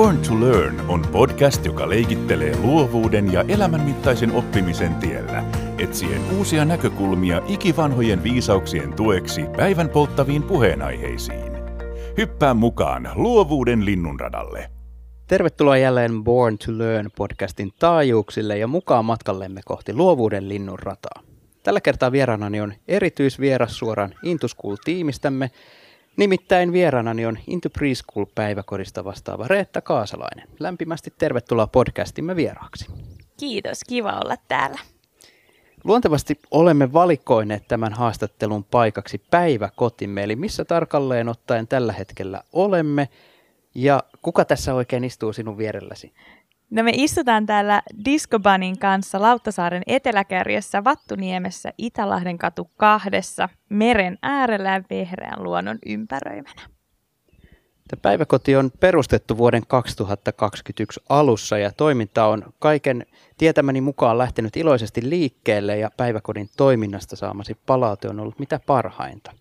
Born to Learn on podcast, joka leikittelee luovuuden ja elämänmittaisen oppimisen tiellä, etsien uusia näkökulmia ikivanhojen viisauksien tueksi päivän polttaviin puheenaiheisiin. Hyppää mukaan luovuuden linnunradalle. Tervetuloa jälleen Born to Learn podcastin taajuuksille ja mukaan matkallemme kohti luovuuden linnunrataa. Tällä kertaa vieraanani on erityisvieras suoraan Intuschool-tiimistämme, Nimittäin vieraanani on Into Preschool-päiväkodista vastaava Reetta Kaasalainen. Lämpimästi tervetuloa podcastimme vieraaksi. Kiitos, kiva olla täällä. Luontevasti olemme valikoineet tämän haastattelun paikaksi päiväkotimme, eli missä tarkalleen ottaen tällä hetkellä olemme ja kuka tässä oikein istuu sinun vierelläsi? No me istutaan täällä Discobanin kanssa Lauttasaaren eteläkärjessä Vattuniemessä Itälahden katu kahdessa meren äärellä vehreän luonnon ympäröimänä. Tämä päiväkoti on perustettu vuoden 2021 alussa ja toiminta on kaiken tietämäni mukaan lähtenyt iloisesti liikkeelle ja päiväkodin toiminnasta saamasi palaute on ollut mitä parhainta.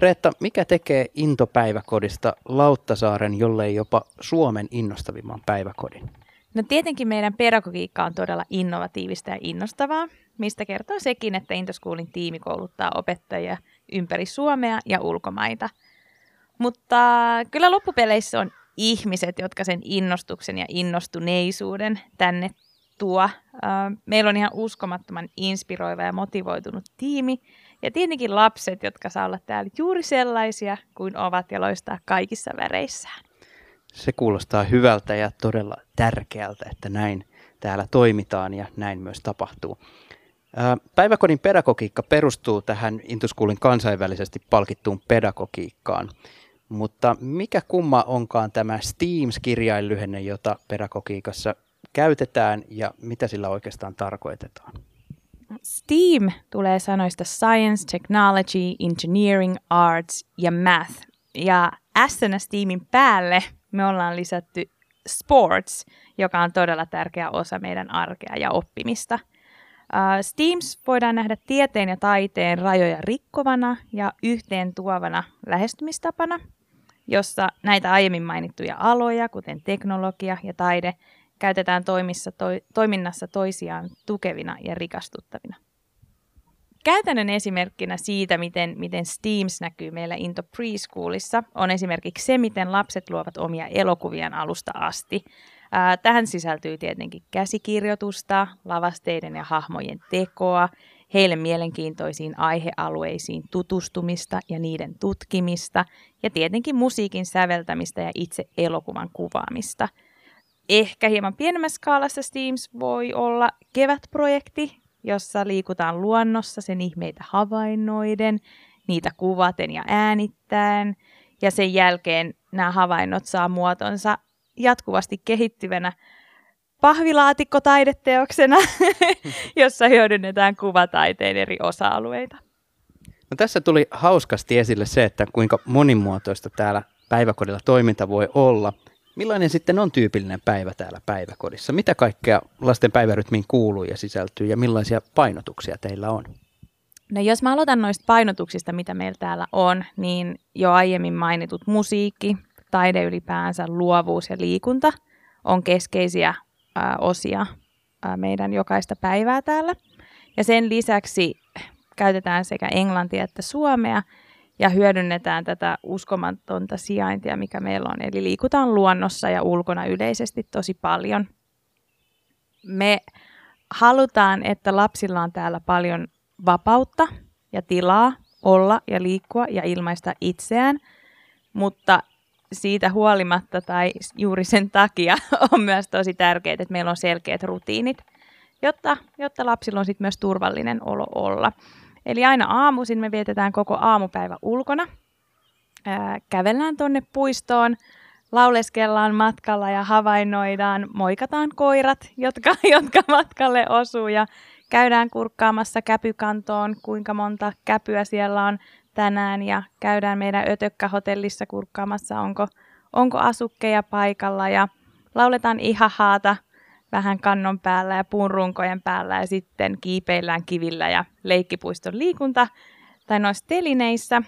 Reetta, mikä tekee Intopäiväkodista Lauttasaaren, jollei jopa Suomen innostavimman päiväkodin? No tietenkin meidän pedagogiikka on todella innovatiivista ja innostavaa, mistä kertoo sekin, että Intoschoolin tiimi kouluttaa opettajia ympäri Suomea ja ulkomaita. Mutta kyllä loppupeleissä on ihmiset, jotka sen innostuksen ja innostuneisuuden tänne tuo. Meillä on ihan uskomattoman inspiroiva ja motivoitunut tiimi. Ja tietenkin lapset, jotka saa olla täällä juuri sellaisia kuin ovat ja loistaa kaikissa väreissään. Se kuulostaa hyvältä ja todella tärkeältä, että näin täällä toimitaan ja näin myös tapahtuu. Päiväkodin pedagogiikka perustuu tähän Intuschoolin kansainvälisesti palkittuun pedagogiikkaan. Mutta mikä kumma onkaan tämä STEAMS-kirjainlyhenne, jota pedagogiikassa käytetään ja mitä sillä oikeastaan tarkoitetaan? STEAM tulee sanoista Science, Technology, Engineering, Arts ja Math. Ja S STEAMin päälle me ollaan lisätty sports, joka on todella tärkeä osa meidän arkea ja oppimista. Uh, STEAMS voidaan nähdä tieteen ja taiteen rajoja rikkovana ja yhteen tuovana lähestymistapana, jossa näitä aiemmin mainittuja aloja, kuten teknologia ja taide, käytetään toimissa, to, toiminnassa toisiaan tukevina ja rikastuttavina. Käytännön esimerkkinä siitä, miten, miten Steams näkyy meillä Into Preschoolissa, on esimerkiksi se, miten lapset luovat omia elokuviaan alusta asti. Ää, tähän sisältyy tietenkin käsikirjoitusta, lavasteiden ja hahmojen tekoa, heille mielenkiintoisiin aihealueisiin tutustumista ja niiden tutkimista, ja tietenkin musiikin säveltämistä ja itse elokuvan kuvaamista. Ehkä hieman pienemmässä skaalassa Steams voi olla kevätprojekti, jossa liikutaan luonnossa sen ihmeitä havainnoiden, niitä kuvaten ja äänittäen, ja sen jälkeen nämä havainnot saa muotonsa jatkuvasti kehittyvänä pahvilaatikko-taideteoksena, jossa hyödynnetään kuvataiteen eri osa-alueita. No tässä tuli hauskasti esille se, että kuinka monimuotoista täällä päiväkodilla toiminta voi olla – Millainen sitten on tyypillinen päivä täällä päiväkodissa? Mitä kaikkea lasten päivärytmiin kuuluu ja sisältyy ja millaisia painotuksia teillä on? No jos mä aloitan noista painotuksista, mitä meillä täällä on, niin jo aiemmin mainitut musiikki, taide ylipäänsä, luovuus ja liikunta on keskeisiä ää, osia ää, meidän jokaista päivää täällä. Ja sen lisäksi käytetään sekä englantia että suomea ja hyödynnetään tätä uskomatonta sijaintia, mikä meillä on. Eli liikutaan luonnossa ja ulkona yleisesti tosi paljon. Me halutaan, että lapsilla on täällä paljon vapautta ja tilaa olla ja liikkua ja ilmaista itseään, mutta siitä huolimatta tai juuri sen takia on myös tosi tärkeää, että meillä on selkeät rutiinit, jotta, jotta lapsilla on sitten myös turvallinen olo olla. Eli aina aamuisin me vietetään koko aamupäivä ulkona. Ää, kävellään tonne puistoon, lauleskellaan matkalla ja havainnoidaan, moikataan koirat, jotka, jotka matkalle osuu ja käydään kurkkaamassa käpykantoon, kuinka monta käpyä siellä on tänään ja käydään meidän Ötökkä-hotellissa kurkkaamassa, onko, onko asukkeja paikalla ja lauletaan ihahaata vähän kannon päällä ja puun runkojen päällä ja sitten kiipeillään kivillä ja leikkipuiston liikunta tai noissa telineissä.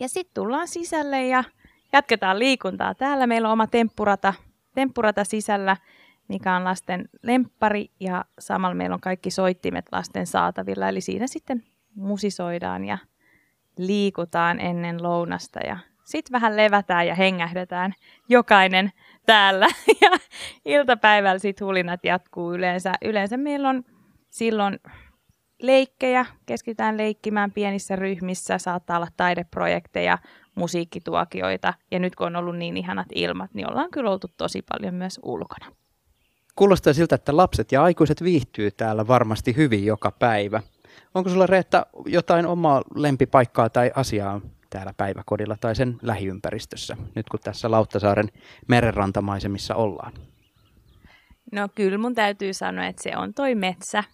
Ja sitten tullaan sisälle ja, jatketaan liikuntaa. Täällä meillä on oma temppurata, temppurata sisällä, mikä on lasten lemppari ja samalla meillä on kaikki soittimet lasten saatavilla. Eli siinä sitten musisoidaan ja liikutaan ennen lounasta ja sitten vähän levätään ja hengähdetään jokainen täällä. Ja iltapäivällä sitten hulinat jatkuu yleensä. Yleensä meillä on silloin leikkejä, keskitytään leikkimään pienissä ryhmissä, saattaa olla taideprojekteja, musiikkituokioita. Ja nyt kun on ollut niin ihanat ilmat, niin ollaan kyllä oltu tosi paljon myös ulkona. Kuulostaa siltä, että lapset ja aikuiset viihtyy täällä varmasti hyvin joka päivä. Onko sulla Reetta jotain omaa lempipaikkaa tai asiaa täällä päiväkodilla tai sen lähiympäristössä, nyt kun tässä Lauttasaaren merenrantamaisemissa ollaan? No kyllä mun täytyy sanoa, että se on toi metsä.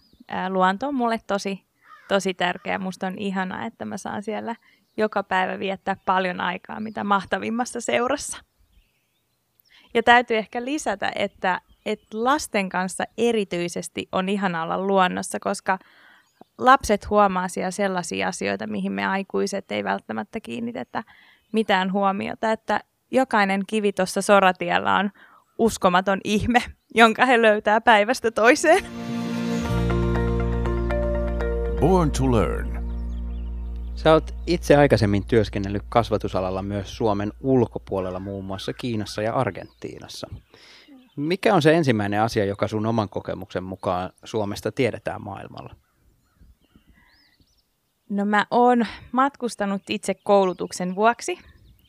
luonto on mulle tosi, tosi tärkeä. Musta on ihanaa, että mä saan siellä joka päivä viettää paljon aikaa, mitä mahtavimmassa seurassa. Ja täytyy ehkä lisätä, että, että lasten kanssa erityisesti on ihana olla luonnossa, koska lapset huomaa siellä sellaisia asioita, mihin me aikuiset ei välttämättä kiinnitetä mitään huomiota, että jokainen kivi tuossa soratiellä on uskomaton ihme, jonka he löytää päivästä toiseen. Born to Learn. Sä oot itse aikaisemmin työskennellyt kasvatusalalla myös Suomen ulkopuolella, muun muassa Kiinassa ja Argentiinassa. Mikä on se ensimmäinen asia, joka sun oman kokemuksen mukaan Suomesta tiedetään maailmalla? No mä oon matkustanut itse koulutuksen vuoksi,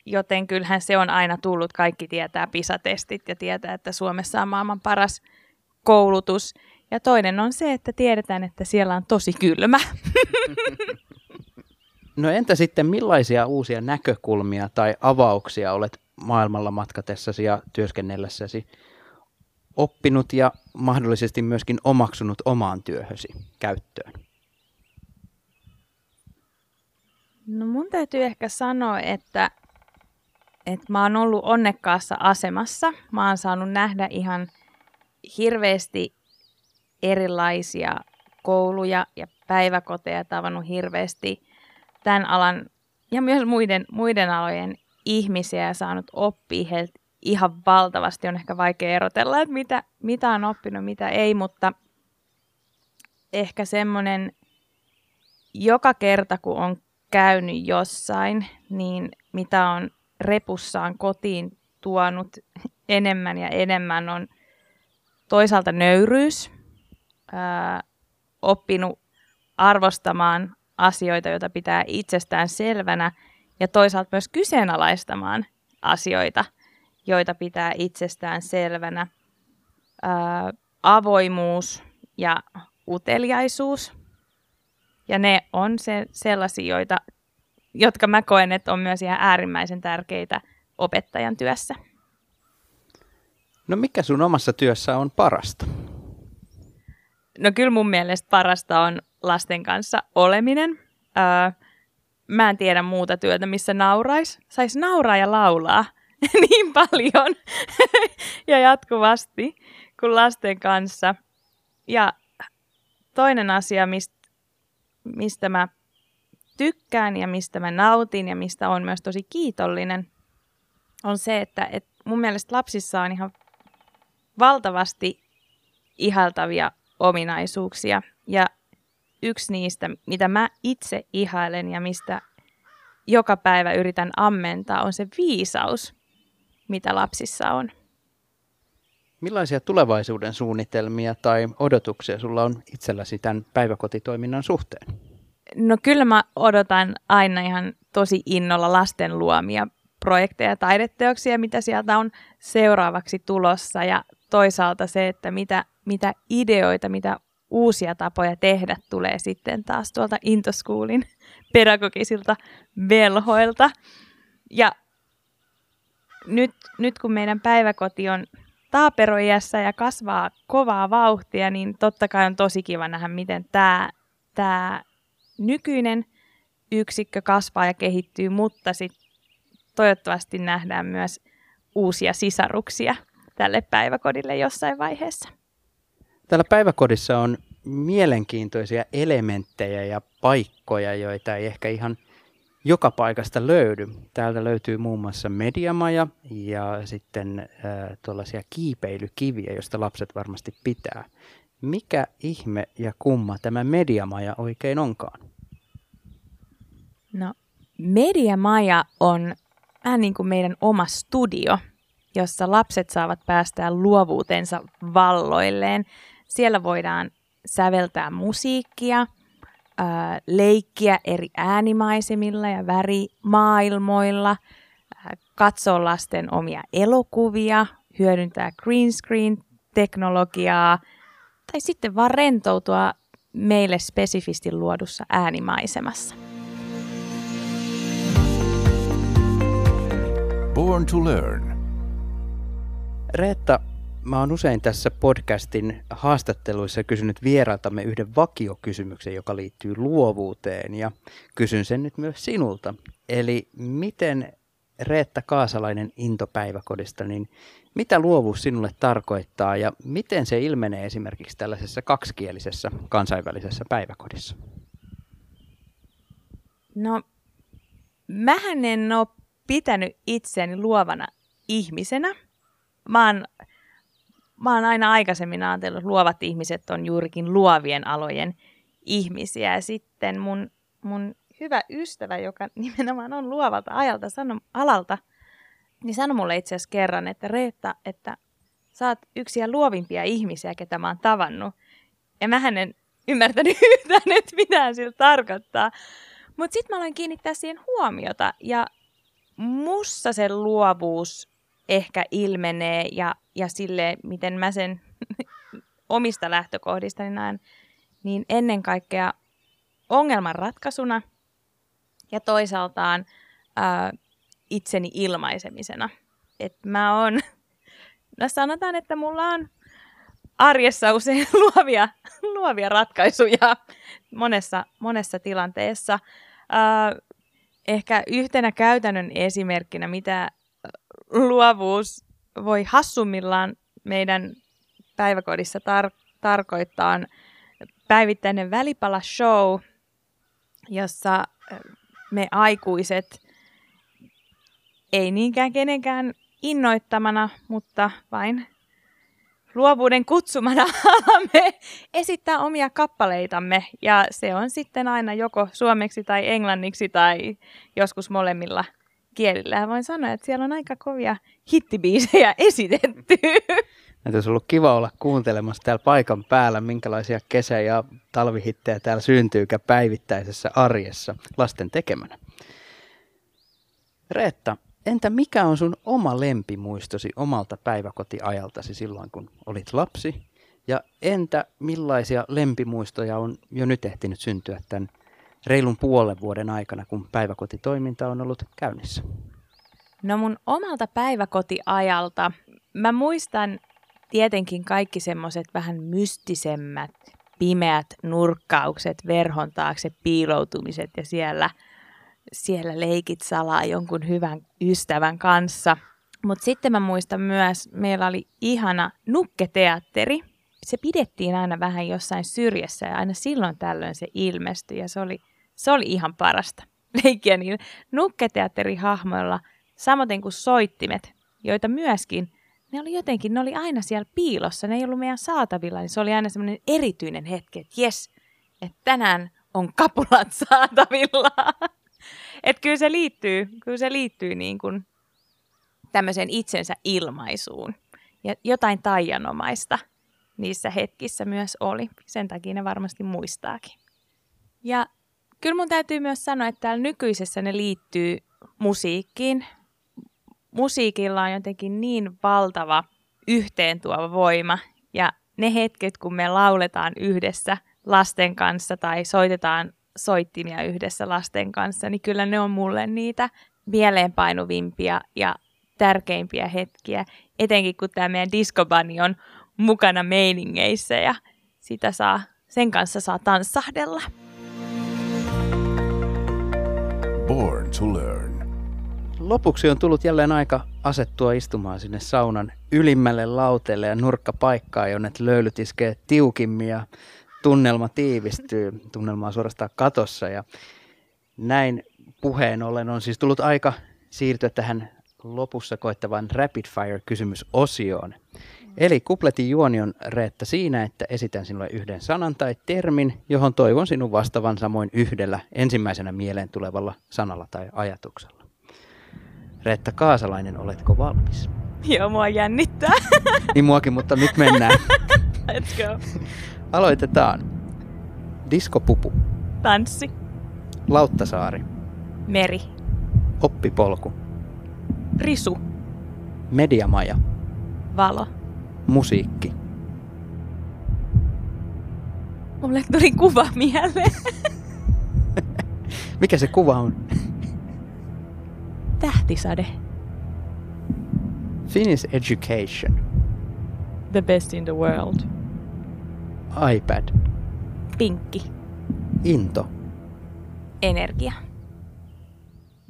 joten kyllähän se on aina tullut. Kaikki tietää PISA-testit ja tietää, että Suomessa on maailman paras koulutus. Ja toinen on se, että tiedetään, että siellä on tosi kylmä. No entä sitten millaisia uusia näkökulmia tai avauksia olet maailmalla matkatessasi ja työskennellessäsi oppinut ja mahdollisesti myöskin omaksunut omaan työhösi käyttöön? No mun täytyy ehkä sanoa, että, että mä oon ollut onnekkaassa asemassa. Mä oon saanut nähdä ihan hirveästi erilaisia kouluja ja päiväkoteja, tavannut hirveästi tämän alan ja myös muiden, muiden alojen ihmisiä ja saanut oppia heiltä ihan valtavasti. On ehkä vaikea erotella, että mitä, mitä on oppinut, mitä ei, mutta ehkä semmoinen joka kerta, kun on käynyt jossain, niin mitä on repussaan kotiin tuonut enemmän ja enemmän on toisaalta nöyryys, ää, oppinut arvostamaan asioita, joita pitää itsestään selvänä, ja toisaalta myös kyseenalaistamaan asioita, joita pitää itsestään selvänä. Ää, avoimuus ja uteliaisuus ja ne on se, sellaisia, joita, jotka mä koen, että on myös ihan äärimmäisen tärkeitä opettajan työssä. No mikä sun omassa työssä on parasta? No kyllä mun mielestä parasta on lasten kanssa oleminen. Öö, mä en tiedä muuta työtä, missä naurais. Sais nauraa ja laulaa niin paljon ja jatkuvasti kuin lasten kanssa. Ja toinen asia, mistä mistä mä tykkään ja mistä mä nautin ja mistä on myös tosi kiitollinen, on se, että et mun mielestä lapsissa on ihan valtavasti ihaltavia ominaisuuksia. Ja yksi niistä, mitä mä itse ihailen ja mistä joka päivä yritän ammentaa, on se viisaus, mitä lapsissa on. Millaisia tulevaisuuden suunnitelmia tai odotuksia sulla on itselläsi tämän päiväkotitoiminnan suhteen? No kyllä mä odotan aina ihan tosi innolla lasten luomia projekteja ja taideteoksia, mitä sieltä on seuraavaksi tulossa ja toisaalta se, että mitä, mitä ideoita, mitä uusia tapoja tehdä tulee sitten taas tuolta Intoschoolin pedagogisilta velhoilta. Ja nyt, nyt kun meidän päiväkoti on taaperoiässä ja kasvaa kovaa vauhtia, niin totta kai on tosi kiva nähdä, miten tämä tää nykyinen yksikkö kasvaa ja kehittyy, mutta sitten toivottavasti nähdään myös uusia sisaruksia tälle päiväkodille jossain vaiheessa. Täällä päiväkodissa on mielenkiintoisia elementtejä ja paikkoja, joita ei ehkä ihan joka paikasta löydy. Täältä löytyy muun muassa mediamaja ja sitten äh, tuollaisia kiipeilykiviä, joista lapset varmasti pitää. Mikä ihme ja kumma tämä mediamaja oikein onkaan? No, mediamaja on vähän niin kuin meidän oma studio, jossa lapset saavat päästää luovuutensa valloilleen. Siellä voidaan säveltää musiikkia, leikkiä eri äänimaisemilla ja värimaailmoilla, katsoa lasten omia elokuvia, hyödyntää green screen teknologiaa tai sitten vaan rentoutua meille spesifisti luodussa äänimaisemassa. Born to Learn. Reetta, mä oon usein tässä podcastin haastatteluissa kysynyt vieraatamme yhden vakiokysymyksen, joka liittyy luovuuteen ja kysyn sen nyt myös sinulta. Eli miten Reetta Kaasalainen intopäiväkodista, niin mitä luovuus sinulle tarkoittaa ja miten se ilmenee esimerkiksi tällaisessa kaksikielisessä kansainvälisessä päiväkodissa? No, mähän en ole pitänyt itseäni luovana ihmisenä. Mä oon, mä oon aina aikaisemmin ajatellut, että luovat ihmiset on juurikin luovien alojen ihmisiä. Ja sitten mun, mun hyvä ystävä, joka nimenomaan on luovalta ajalta, sano, alalta, niin sanoi mulle itse asiassa kerran, että Reetta, että sä oot yksi luovimpia ihmisiä, ketä mä oon tavannut. Ja mä en ymmärtänyt yhtään, että mitä sillä tarkoittaa. Mutta sitten mä aloin kiinnittää siihen huomiota ja mussa se luovuus ehkä ilmenee ja, ja sille, miten mä sen omista lähtökohdistani näen, niin ennen kaikkea ongelmanratkaisuna ja toisaaltaan ää, itseni ilmaisemisena. Et mä oon, no sanotaan, että mulla on arjessa usein luovia, luovia ratkaisuja monessa, monessa tilanteessa. Ää, ehkä yhtenä käytännön esimerkkinä, mitä luovuus voi hassummillaan meidän päiväkodissa tar- tarkoittaa, päivittäinen välipala show, jossa me aikuiset, ei niinkään kenenkään innoittamana, mutta vain luovuuden kutsumana alamme esittää omia kappaleitamme. Ja se on sitten aina joko suomeksi tai englanniksi tai joskus molemmilla kielillä. Ja voin sanoa, että siellä on aika kovia hittibiisejä esitetty. Että olisi ollut kiva olla kuuntelemassa täällä paikan päällä, minkälaisia kesä- ja talvihittejä täällä syntyykään päivittäisessä arjessa lasten tekemänä. Reetta, Entä mikä on sun oma lempimuistosi omalta päiväkotiajaltasi silloin, kun olit lapsi? Ja entä millaisia lempimuistoja on jo nyt ehtinyt syntyä tämän reilun puolen vuoden aikana, kun päiväkotitoiminta on ollut käynnissä? No mun omalta päiväkotiajalta mä muistan tietenkin kaikki semmoiset vähän mystisemmät, pimeät nurkkaukset, verhon taakse piiloutumiset ja siellä – siellä leikit salaa jonkun hyvän ystävän kanssa. Mutta sitten mä muistan myös, meillä oli ihana nukketeatteri. Se pidettiin aina vähän jossain syrjässä ja aina silloin tällöin se ilmestyi ja se oli, se oli ihan parasta leikkiä niillä nukketeatterihahmoilla, samoin kuin soittimet, joita myöskin, ne oli jotenkin, ne oli aina siellä piilossa, ne ei ollut meidän saatavilla, niin se oli aina semmoinen erityinen hetki, että jes, että tänään on kapulat saatavilla. Että kyllä se liittyy, kyllä se liittyy niin kuin tämmöiseen itsensä ilmaisuun. Ja jotain taianomaista niissä hetkissä myös oli. Sen takia ne varmasti muistaakin. Ja kyllä mun täytyy myös sanoa, että täällä nykyisessä ne liittyy musiikkiin. Musiikilla on jotenkin niin valtava yhteentuova voima. Ja ne hetket, kun me lauletaan yhdessä lasten kanssa tai soitetaan soittimia yhdessä lasten kanssa, niin kyllä ne on mulle niitä mieleenpainuvimpia ja tärkeimpiä hetkiä, etenkin kun tämä meidän diskobani on mukana meiningeissä ja sitä saa, sen kanssa saa tanssahdella. Born to learn. Lopuksi on tullut jälleen aika asettua istumaan sinne saunan ylimmälle lauteelle ja nurkkapaikkaa, jonne löylyt iskee tiukimmin ja tunnelma tiivistyy, tunnelma on suorastaan katossa ja näin puheen ollen on siis tullut aika siirtyä tähän lopussa koettavan rapid fire kysymysosioon. Eli kupletin juoni on Reetta siinä, että esitän sinulle yhden sanan tai termin, johon toivon sinun vastavan samoin yhdellä ensimmäisenä mieleen tulevalla sanalla tai ajatuksella. Reetta Kaasalainen, oletko valmis? Joo, mua jännittää. Niin muakin, mutta nyt mennään. Let's go. Aloitetaan. Diskopupu, Tanssi. Lauttasaari, Meri. oppipolku, Risu. mediamaja, Valo. musiikki, Mulle tuli kuva mieleen. Mikä se kuva on? Tähtisade. Finnish Education, The best in the world. iPad, Pinkki. Into. Energia.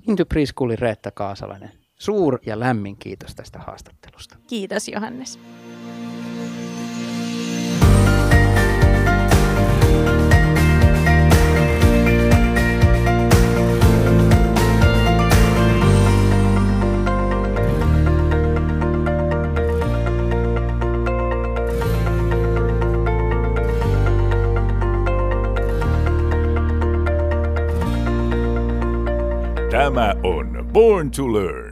Into Preschoolin Reetta Kaasalainen. Suur ja lämmin kiitos tästä haastattelusta. Kiitos Johannes. Tämä on Born to Learn.